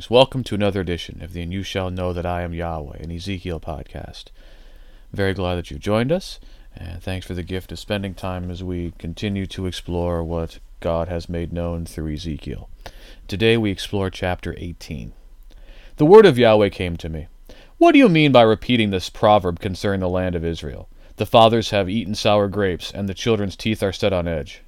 Greetings. Welcome to another edition of the And You Shall Know That I Am Yahweh, an Ezekiel podcast. Very glad that you've joined us, and thanks for the gift of spending time as we continue to explore what God has made known through Ezekiel. Today we explore chapter 18. The word of Yahweh came to me. What do you mean by repeating this proverb concerning the land of Israel? The fathers have eaten sour grapes, and the children's teeth are set on edge.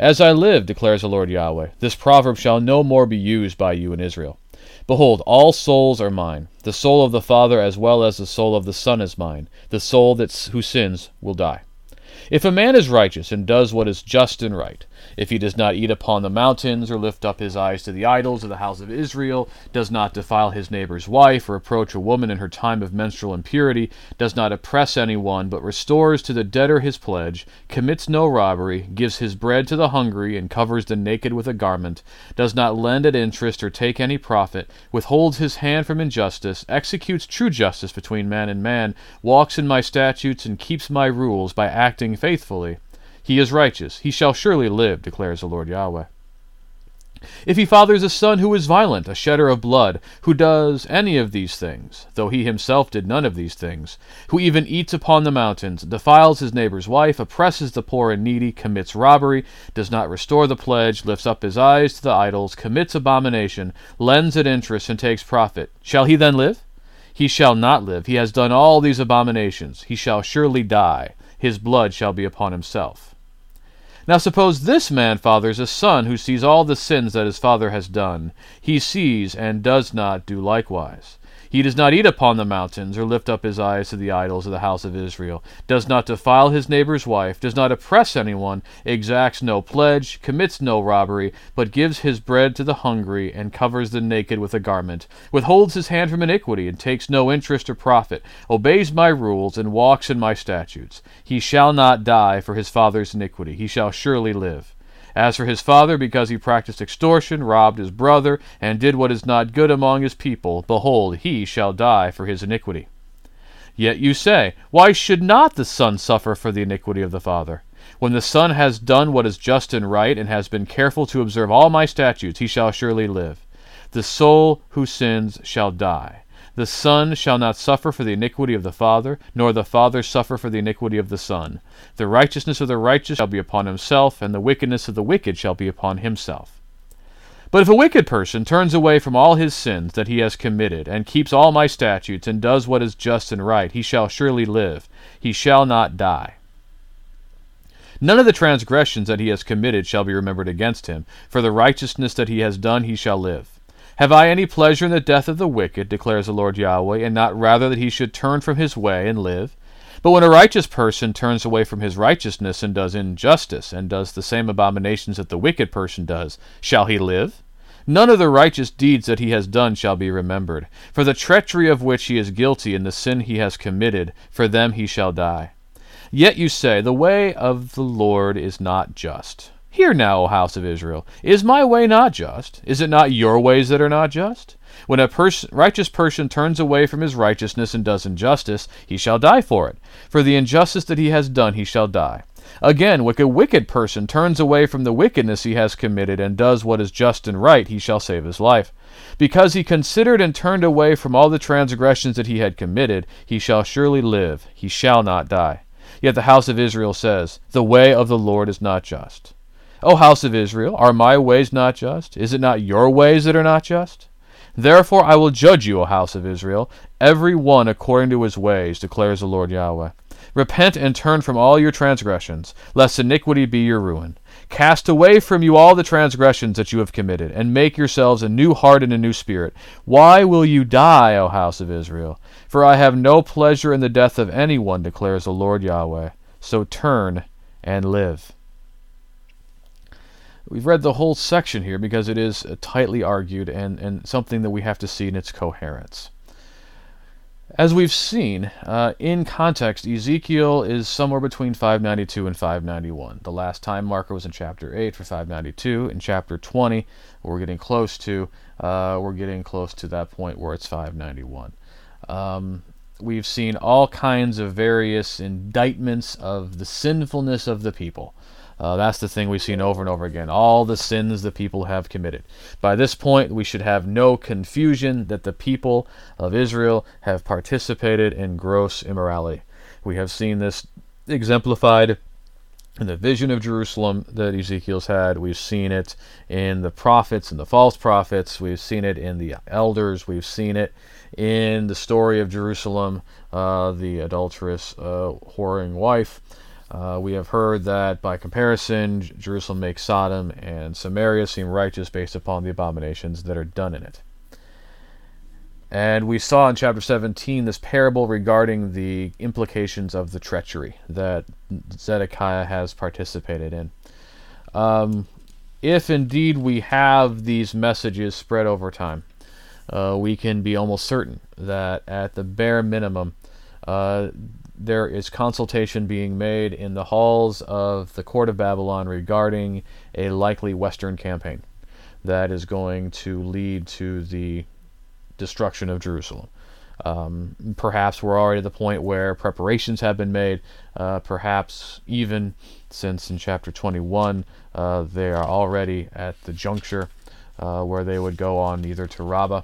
As I live, declares the Lord Yahweh, this proverb shall no more be used by you in Israel. Behold, all souls are mine. The soul of the Father as well as the soul of the Son is mine. The soul that who sins will die. If a man is righteous and does what is just and right, if he does not eat upon the mountains, or lift up his eyes to the idols of the house of Israel, does not defile his neighbor's wife, or approach a woman in her time of menstrual impurity, does not oppress anyone, but restores to the debtor his pledge, commits no robbery, gives his bread to the hungry, and covers the naked with a garment, does not lend at interest or take any profit, withholds his hand from injustice, executes true justice between man and man, walks in my statutes, and keeps my rules by acting faithfully, he is righteous. He shall surely live, declares the Lord Yahweh. If he fathers a son who is violent, a shedder of blood, who does any of these things, though he himself did none of these things, who even eats upon the mountains, defiles his neighbor's wife, oppresses the poor and needy, commits robbery, does not restore the pledge, lifts up his eyes to the idols, commits abomination, lends at interest, and takes profit, shall he then live? He shall not live. He has done all these abominations. He shall surely die. His blood shall be upon himself. Now suppose this man fathers a son who sees all the sins that his father has done. He sees and does not do likewise. He does not eat upon the mountains, or lift up his eyes to the idols of the house of Israel, does not defile his neighbor's wife, does not oppress anyone, exacts no pledge, commits no robbery, but gives his bread to the hungry, and covers the naked with a garment, withholds his hand from iniquity, and takes no interest or profit, obeys my rules, and walks in my statutes. He shall not die for his father's iniquity, he shall surely live. As for his father, because he practiced extortion, robbed his brother, and did what is not good among his people, behold, he shall die for his iniquity. Yet you say, Why should not the son suffer for the iniquity of the father? When the son has done what is just and right, and has been careful to observe all my statutes, he shall surely live. The soul who sins shall die. The Son shall not suffer for the iniquity of the Father, nor the Father suffer for the iniquity of the Son. The righteousness of the righteous shall be upon himself, and the wickedness of the wicked shall be upon himself. But if a wicked person turns away from all his sins that he has committed, and keeps all my statutes, and does what is just and right, he shall surely live. He shall not die. None of the transgressions that he has committed shall be remembered against him. For the righteousness that he has done, he shall live. Have I any pleasure in the death of the wicked, declares the Lord Yahweh, and not rather that he should turn from his way and live? But when a righteous person turns away from his righteousness and does injustice, and does the same abominations that the wicked person does, shall he live? None of the righteous deeds that he has done shall be remembered. For the treachery of which he is guilty and the sin he has committed, for them he shall die. Yet you say, The way of the Lord is not just. Hear now, O house of Israel, is my way not just? Is it not your ways that are not just? When a pers- righteous person turns away from his righteousness and does injustice, he shall die for it. For the injustice that he has done, he shall die. Again, when a wicked person turns away from the wickedness he has committed and does what is just and right, he shall save his life. Because he considered and turned away from all the transgressions that he had committed, he shall surely live, he shall not die. Yet the house of Israel says, The way of the Lord is not just. O house of Israel, are my ways not just? Is it not your ways that are not just? Therefore I will judge you, O house of Israel, every one according to his ways, declares the Lord Yahweh. Repent and turn from all your transgressions, lest iniquity be your ruin. Cast away from you all the transgressions that you have committed, and make yourselves a new heart and a new spirit. Why will you die, O house of Israel? For I have no pleasure in the death of any one, declares the Lord Yahweh. So turn and live. We've read the whole section here because it is tightly argued and, and something that we have to see in its coherence. As we've seen, uh, in context, Ezekiel is somewhere between 592 and 591. The last time marker was in chapter 8 for 592. In chapter 20, we're getting close to, uh, we're getting close to that point where it's 591. Um, we've seen all kinds of various indictments of the sinfulness of the people. Uh, that's the thing we've seen over and over again. All the sins the people have committed. By this point, we should have no confusion that the people of Israel have participated in gross immorality. We have seen this exemplified in the vision of Jerusalem that Ezekiel's had. We've seen it in the prophets and the false prophets. We've seen it in the elders. We've seen it in the story of Jerusalem, uh, the adulterous, uh, whoring wife. Uh, we have heard that by comparison, Jerusalem makes Sodom and Samaria seem righteous based upon the abominations that are done in it. And we saw in chapter 17 this parable regarding the implications of the treachery that Zedekiah has participated in. Um, if indeed we have these messages spread over time, uh, we can be almost certain that at the bare minimum, uh, there is consultation being made in the halls of the court of Babylon regarding a likely Western campaign that is going to lead to the destruction of Jerusalem. Um, perhaps we're already at the point where preparations have been made. Uh, perhaps even since in chapter 21 uh, they are already at the juncture uh, where they would go on either to Rabbah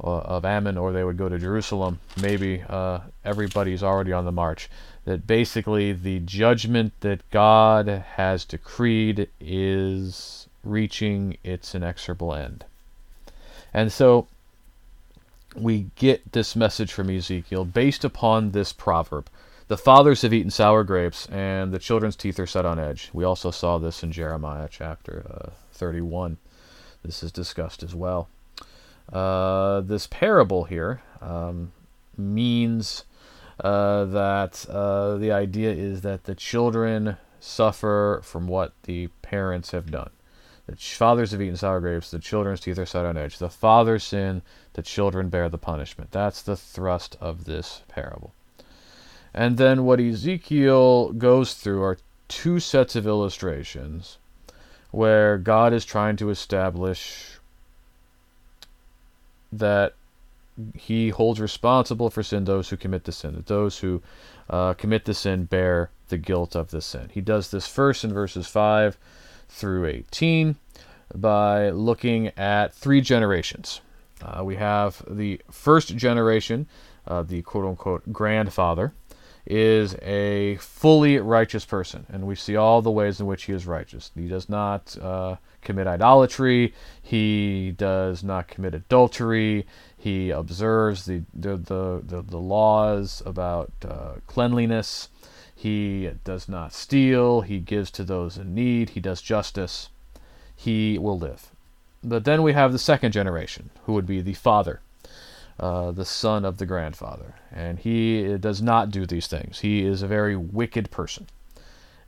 of Ammon or they would go to Jerusalem. Maybe uh, everybody's already on the march. That basically the judgment that God has decreed is reaching its inexorable end. And so we get this message from Ezekiel based upon this proverb. The fathers have eaten sour grapes, and the children's teeth are set on edge. We also saw this in Jeremiah chapter uh, 31. This is discussed as well. Uh, this parable here um, means uh, that uh, the idea is that the children suffer from what the parents have done. The fathers have eaten sour grapes, the children's teeth are set on edge. The fathers sin, the children bear the punishment. That's the thrust of this parable. And then what Ezekiel goes through are two sets of illustrations where God is trying to establish that he holds responsible for sin those who commit the sin, that those who uh, commit the sin bear the guilt of the sin. He does this first in verses 5 through 18 by looking at three generations. Uh, we have the first generation, uh, the quote unquote grandfather, is a fully righteous person, and we see all the ways in which he is righteous. He does not uh, commit idolatry, he does not commit adultery, he observes the, the, the, the, the laws about uh, cleanliness. He does not steal. He gives to those in need. He does justice. He will live. But then we have the second generation, who would be the father, uh, the son of the grandfather. And he does not do these things. He is a very wicked person.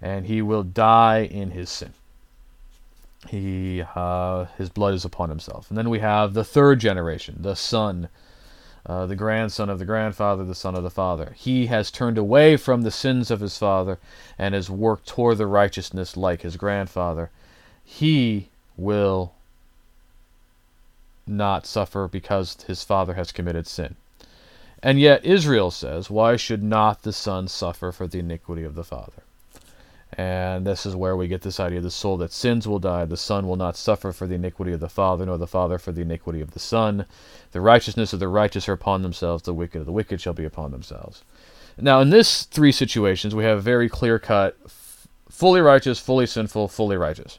And he will die in his sin. He, uh, his blood is upon himself. And then we have the third generation, the son uh, the grandson of the grandfather, the son of the father. He has turned away from the sins of his father and has worked toward the righteousness like his grandfather. He will not suffer because his father has committed sin. And yet Israel says, Why should not the son suffer for the iniquity of the father? And this is where we get this idea the soul that sins will die, the Son will not suffer for the iniquity of the Father, nor the Father for the iniquity of the Son. The righteousness of the righteous are upon themselves, the wicked of the wicked shall be upon themselves. Now, in this three situations, we have very clear cut fully righteous, fully sinful, fully righteous.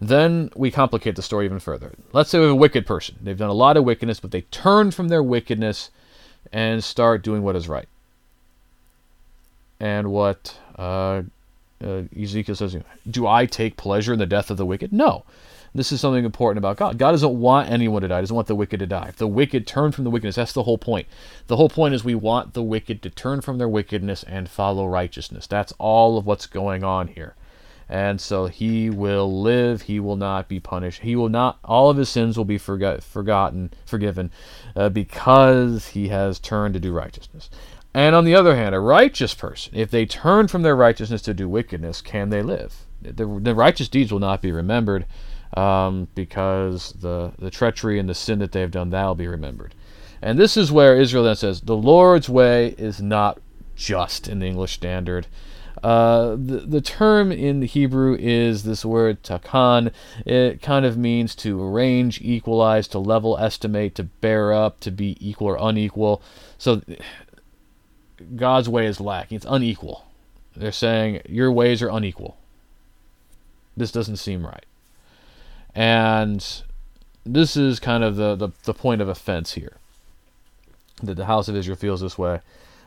Then we complicate the story even further. Let's say we have a wicked person. They've done a lot of wickedness, but they turn from their wickedness and start doing what is right. And what uh, uh, Ezekiel says, Do I take pleasure in the death of the wicked? No. This is something important about God. God doesn't want anyone to die. He doesn't want the wicked to die. If the wicked turn from the wickedness, that's the whole point. The whole point is we want the wicked to turn from their wickedness and follow righteousness. That's all of what's going on here. And so he will live. He will not be punished. He will not. All of his sins will be forgot, forgotten, forgiven, uh, because he has turned to do righteousness. And on the other hand, a righteous person, if they turn from their righteousness to do wickedness, can they live? The, the righteous deeds will not be remembered um, because the, the treachery and the sin that they have done, that will be remembered. And this is where Israel then says, The Lord's way is not just in the English Standard. Uh, the, the term in the Hebrew is this word takan. It kind of means to arrange, equalize, to level, estimate, to bear up, to be equal or unequal. So God's way is lacking. It's unequal. They're saying your ways are unequal. This doesn't seem right. And this is kind of the, the, the point of offense here. That the house of Israel feels this way.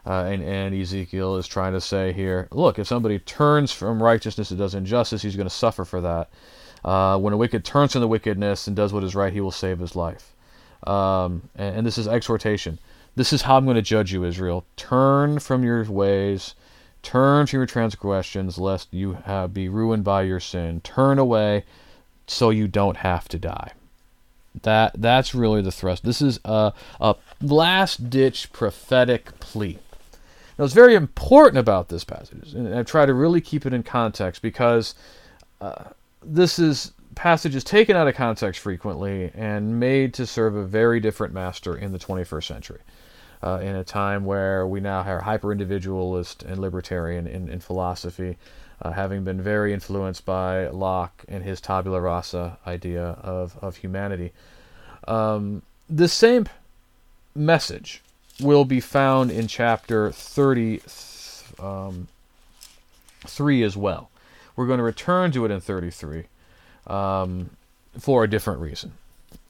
Uh, and, and Ezekiel is trying to say here look, if somebody turns from righteousness and does injustice, he's going to suffer for that. Uh, when a wicked turns from the wickedness and does what is right, he will save his life. Um, and, and, this is exhortation. This is how I'm going to judge you, Israel. Turn from your ways, turn from your transgressions, lest you have, be ruined by your sin. Turn away so you don't have to die. That that's really the thrust. This is a, a last ditch prophetic plea. Now, it's very important about this passage, and I try to really keep it in context because uh, this is passage is taken out of context frequently and made to serve a very different master in the 21st century. Uh, in a time where we now are hyper individualist and libertarian in, in philosophy, uh, having been very influenced by Locke and his tabula rasa idea of, of humanity. Um, the same message will be found in chapter 33 um, as well. We're going to return to it in 33 um, for a different reason.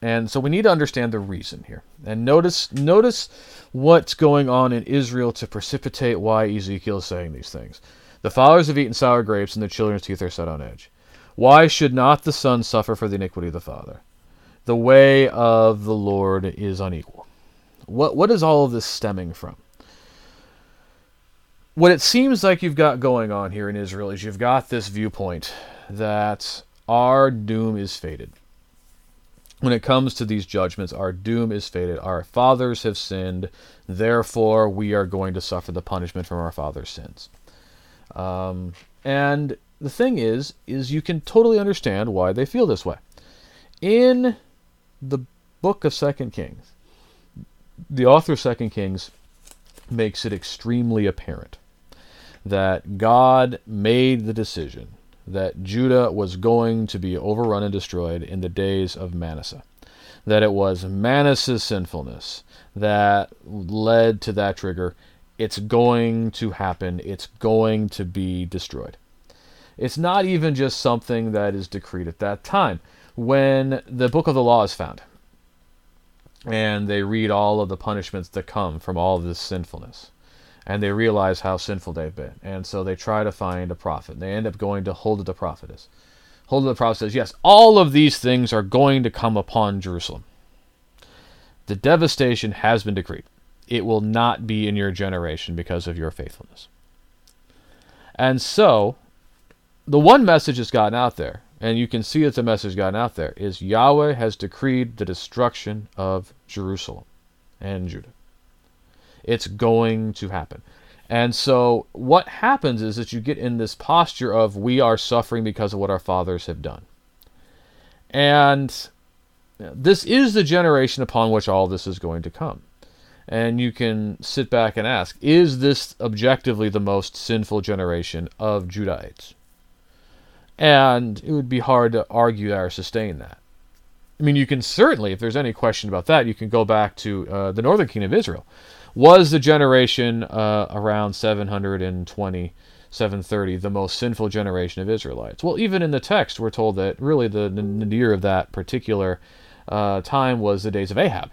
And so we need to understand the reason here. And notice notice what's going on in Israel to precipitate why Ezekiel is saying these things. The fathers have eaten sour grapes, and the children's teeth are set on edge. Why should not the son suffer for the iniquity of the father? The way of the Lord is unequal. What what is all of this stemming from? What it seems like you've got going on here in Israel is you've got this viewpoint that our doom is fated. When it comes to these judgments, our doom is fated. Our fathers have sinned, therefore we are going to suffer the punishment from our fathers' sins. Um, and the thing is, is you can totally understand why they feel this way. In the book of Second Kings, the author of Second Kings makes it extremely apparent that God made the decision that Judah was going to be overrun and destroyed in the days of Manasseh. That it was Manasseh's sinfulness that led to that trigger. It's going to happen. It's going to be destroyed. It's not even just something that is decreed at that time. When the book of the law is found, and they read all of the punishments that come from all of this sinfulness. And they realize how sinful they've been. And so they try to find a prophet. And they end up going to Huldah the prophetess. Huldah the prophet says yes all of these things are going to come upon jerusalem. The devastation has been decreed. It will not be in your generation because of your faithfulness. And so the one message that's gotten out there and you can see that the message gotten out there, is Yahweh has decreed the destruction of Jerusalem and Judah. It's going to happen. And so what happens is that you get in this posture of we are suffering because of what our fathers have done. And this is the generation upon which all this is going to come. And you can sit back and ask, is this objectively the most sinful generation of Judahites? And it would be hard to argue or sustain that. I mean, you can certainly, if there's any question about that, you can go back to uh, the northern kingdom of Israel. Was the generation uh, around 720, 730 the most sinful generation of Israelites? Well, even in the text, we're told that really the nadir of that particular uh, time was the days of Ahab.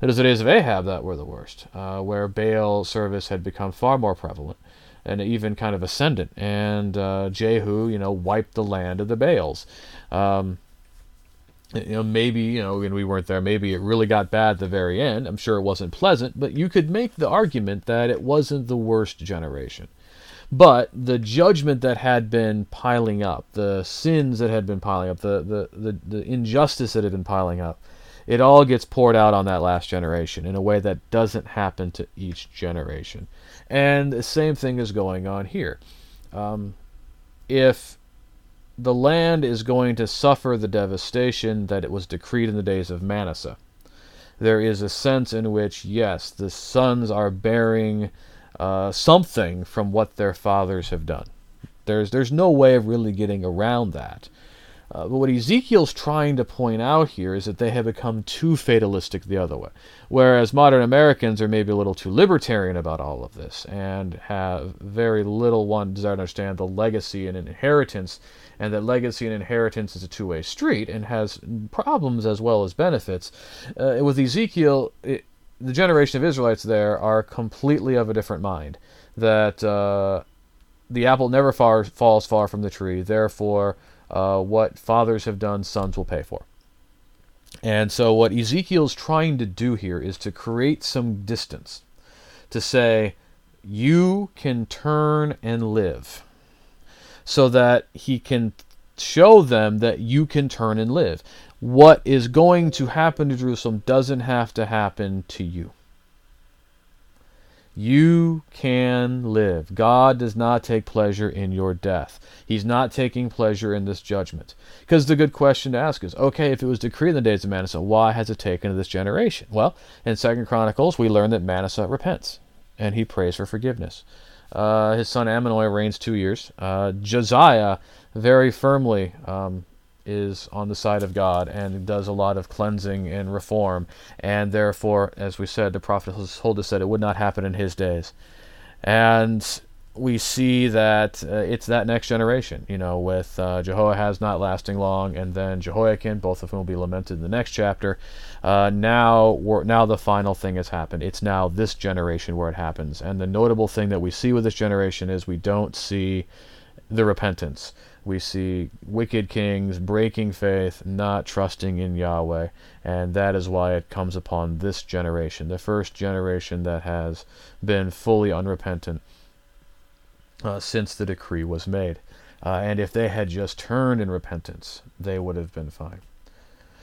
It was the days of Ahab that were the worst, uh, where Baal service had become far more prevalent and even kind of ascendant. And uh, Jehu, you know, wiped the land of the Baals. Um, you know, maybe, you know, when we weren't there, maybe it really got bad at the very end. I'm sure it wasn't pleasant, but you could make the argument that it wasn't the worst generation. But the judgment that had been piling up, the sins that had been piling up, the, the, the, the injustice that had been piling up, it all gets poured out on that last generation in a way that doesn't happen to each generation. And the same thing is going on here. Um, if the land is going to suffer the devastation that it was decreed in the days of Manasseh, there is a sense in which, yes, the sons are bearing uh, something from what their fathers have done. There's there's no way of really getting around that. Uh, but what Ezekiel's trying to point out here is that they have become too fatalistic the other way. Whereas modern Americans are maybe a little too libertarian about all of this and have very little one desire to understand the legacy and inheritance, and that legacy and inheritance is a two way street and has problems as well as benefits. Uh, with Ezekiel, it, the generation of Israelites there are completely of a different mind. That uh, the apple never far, falls far from the tree, therefore, uh, what fathers have done, sons will pay for. And so, what Ezekiel's trying to do here is to create some distance, to say, you can turn and live, so that he can show them that you can turn and live. What is going to happen to Jerusalem doesn't have to happen to you. You can live. God does not take pleasure in your death. He's not taking pleasure in this judgment. Because the good question to ask is okay, if it was decreed in the days of Manasseh, why has it taken to this generation? Well, in Second Chronicles, we learn that Manasseh repents and he prays for forgiveness. Uh, his son Ammonoi reigns two years. Uh, Josiah very firmly um, is on the side of God and does a lot of cleansing and reform. And therefore, as we said, the prophet us that it would not happen in his days. And we see that uh, it's that next generation, you know, with uh, Jehoahaz not lasting long, and then Jehoiakim, both of whom will be lamented in the next chapter. Uh, now, now the final thing has happened. It's now this generation where it happens, and the notable thing that we see with this generation is we don't see the repentance. We see wicked kings breaking faith, not trusting in Yahweh, and that is why it comes upon this generation, the first generation that has been fully unrepentant uh, since the decree was made. Uh, and if they had just turned in repentance, they would have been fine.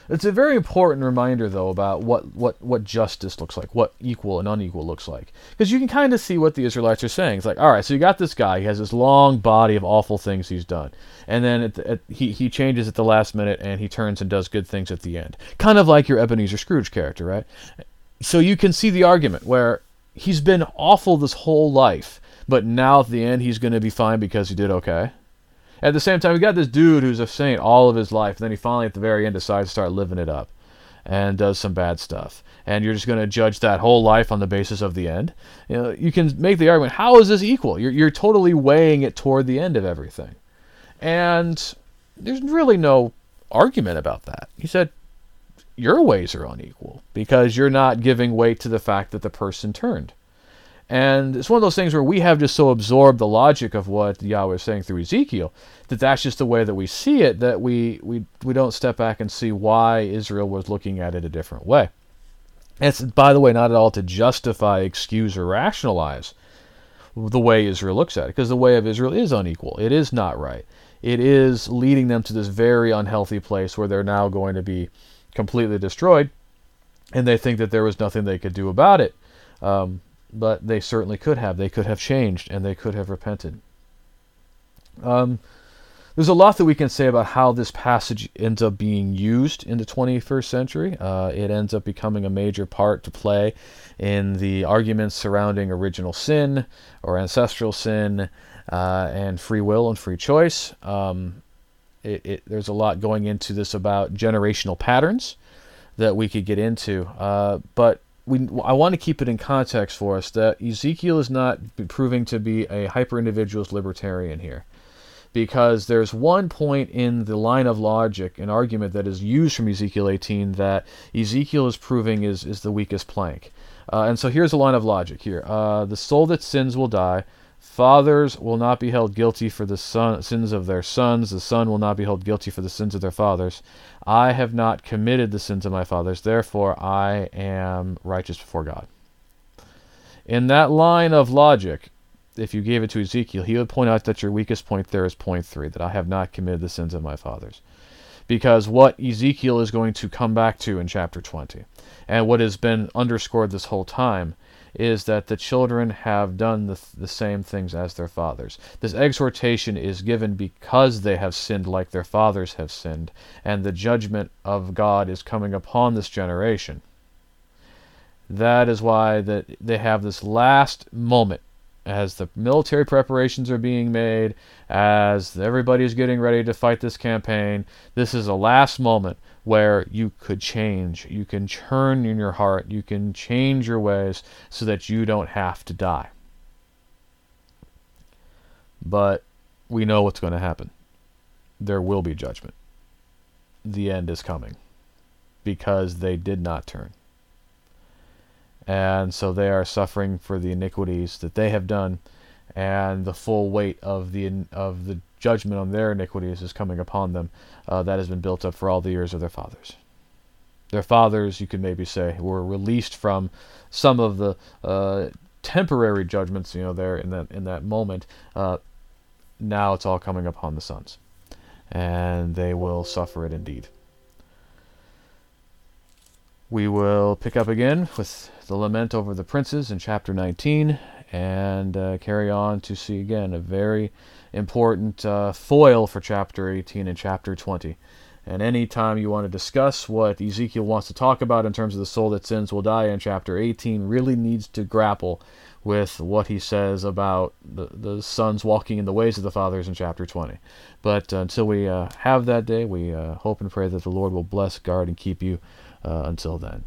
It's a very important reminder, though, about what, what, what justice looks like, what equal and unequal looks like. Because you can kind of see what the Israelites are saying. It's like, all right, so you got this guy, he has this long body of awful things he's done. And then at the, at, he, he changes at the last minute and he turns and does good things at the end. Kind of like your Ebenezer Scrooge character, right? So you can see the argument where he's been awful this whole life, but now at the end he's going to be fine because he did okay. At the same time, we got this dude who's a saint all of his life, and then he finally at the very end decides to start living it up and does some bad stuff. And you're just going to judge that whole life on the basis of the end. You know, you can make the argument, how is this equal? You're, you're totally weighing it toward the end of everything. And there's really no argument about that. He said, your ways are unequal because you're not giving weight to the fact that the person turned. And it's one of those things where we have just so absorbed the logic of what Yahweh is saying through Ezekiel that that's just the way that we see it, that we, we, we don't step back and see why Israel was looking at it a different way. It's, by the way, not at all to justify, excuse, or rationalize the way Israel looks at it, because the way of Israel is unequal. It is not right. It is leading them to this very unhealthy place where they're now going to be completely destroyed, and they think that there was nothing they could do about it. Um, but they certainly could have. They could have changed and they could have repented. Um, there's a lot that we can say about how this passage ends up being used in the 21st century. Uh, it ends up becoming a major part to play in the arguments surrounding original sin or ancestral sin uh, and free will and free choice. Um, it, it, there's a lot going into this about generational patterns that we could get into. Uh, but we I want to keep it in context for us that Ezekiel is not proving to be a hyper individualist libertarian here. Because there's one point in the line of logic, an argument that is used from Ezekiel 18 that Ezekiel is proving is, is the weakest plank. Uh, and so here's a line of logic here. Uh, the soul that sins will die. Fathers will not be held guilty for the son, sins of their sons. The son will not be held guilty for the sins of their fathers. I have not committed the sins of my fathers, therefore I am righteous before God. In that line of logic, if you gave it to Ezekiel, he would point out that your weakest point there is point three, that I have not committed the sins of my fathers. Because what Ezekiel is going to come back to in chapter 20, and what has been underscored this whole time, is that the children have done the, the same things as their fathers. This exhortation is given because they have sinned like their fathers have sinned, and the judgment of God is coming upon this generation. That is why that they have this last moment as the military preparations are being made, as everybody's getting ready to fight this campaign, this is a last moment where you could change. You can churn in your heart. You can change your ways so that you don't have to die. But we know what's going to happen. There will be judgment. The end is coming because they did not turn and so they are suffering for the iniquities that they have done, and the full weight of the of the judgment on their iniquities is coming upon them. Uh, that has been built up for all the years of their fathers. Their fathers, you could maybe say, were released from some of the uh, temporary judgments, you know, there in that in that moment. Uh, now it's all coming upon the sons, and they will suffer it indeed. We will pick up again with the lament over the princes in chapter 19 and uh, carry on to see again a very important uh, foil for chapter 18 and chapter 20. And anytime you want to discuss what Ezekiel wants to talk about in terms of the soul that sins will die in chapter 18, really needs to grapple with what he says about the, the sons walking in the ways of the fathers in chapter 20. But uh, until we uh, have that day, we uh, hope and pray that the Lord will bless, guard, and keep you uh, until then.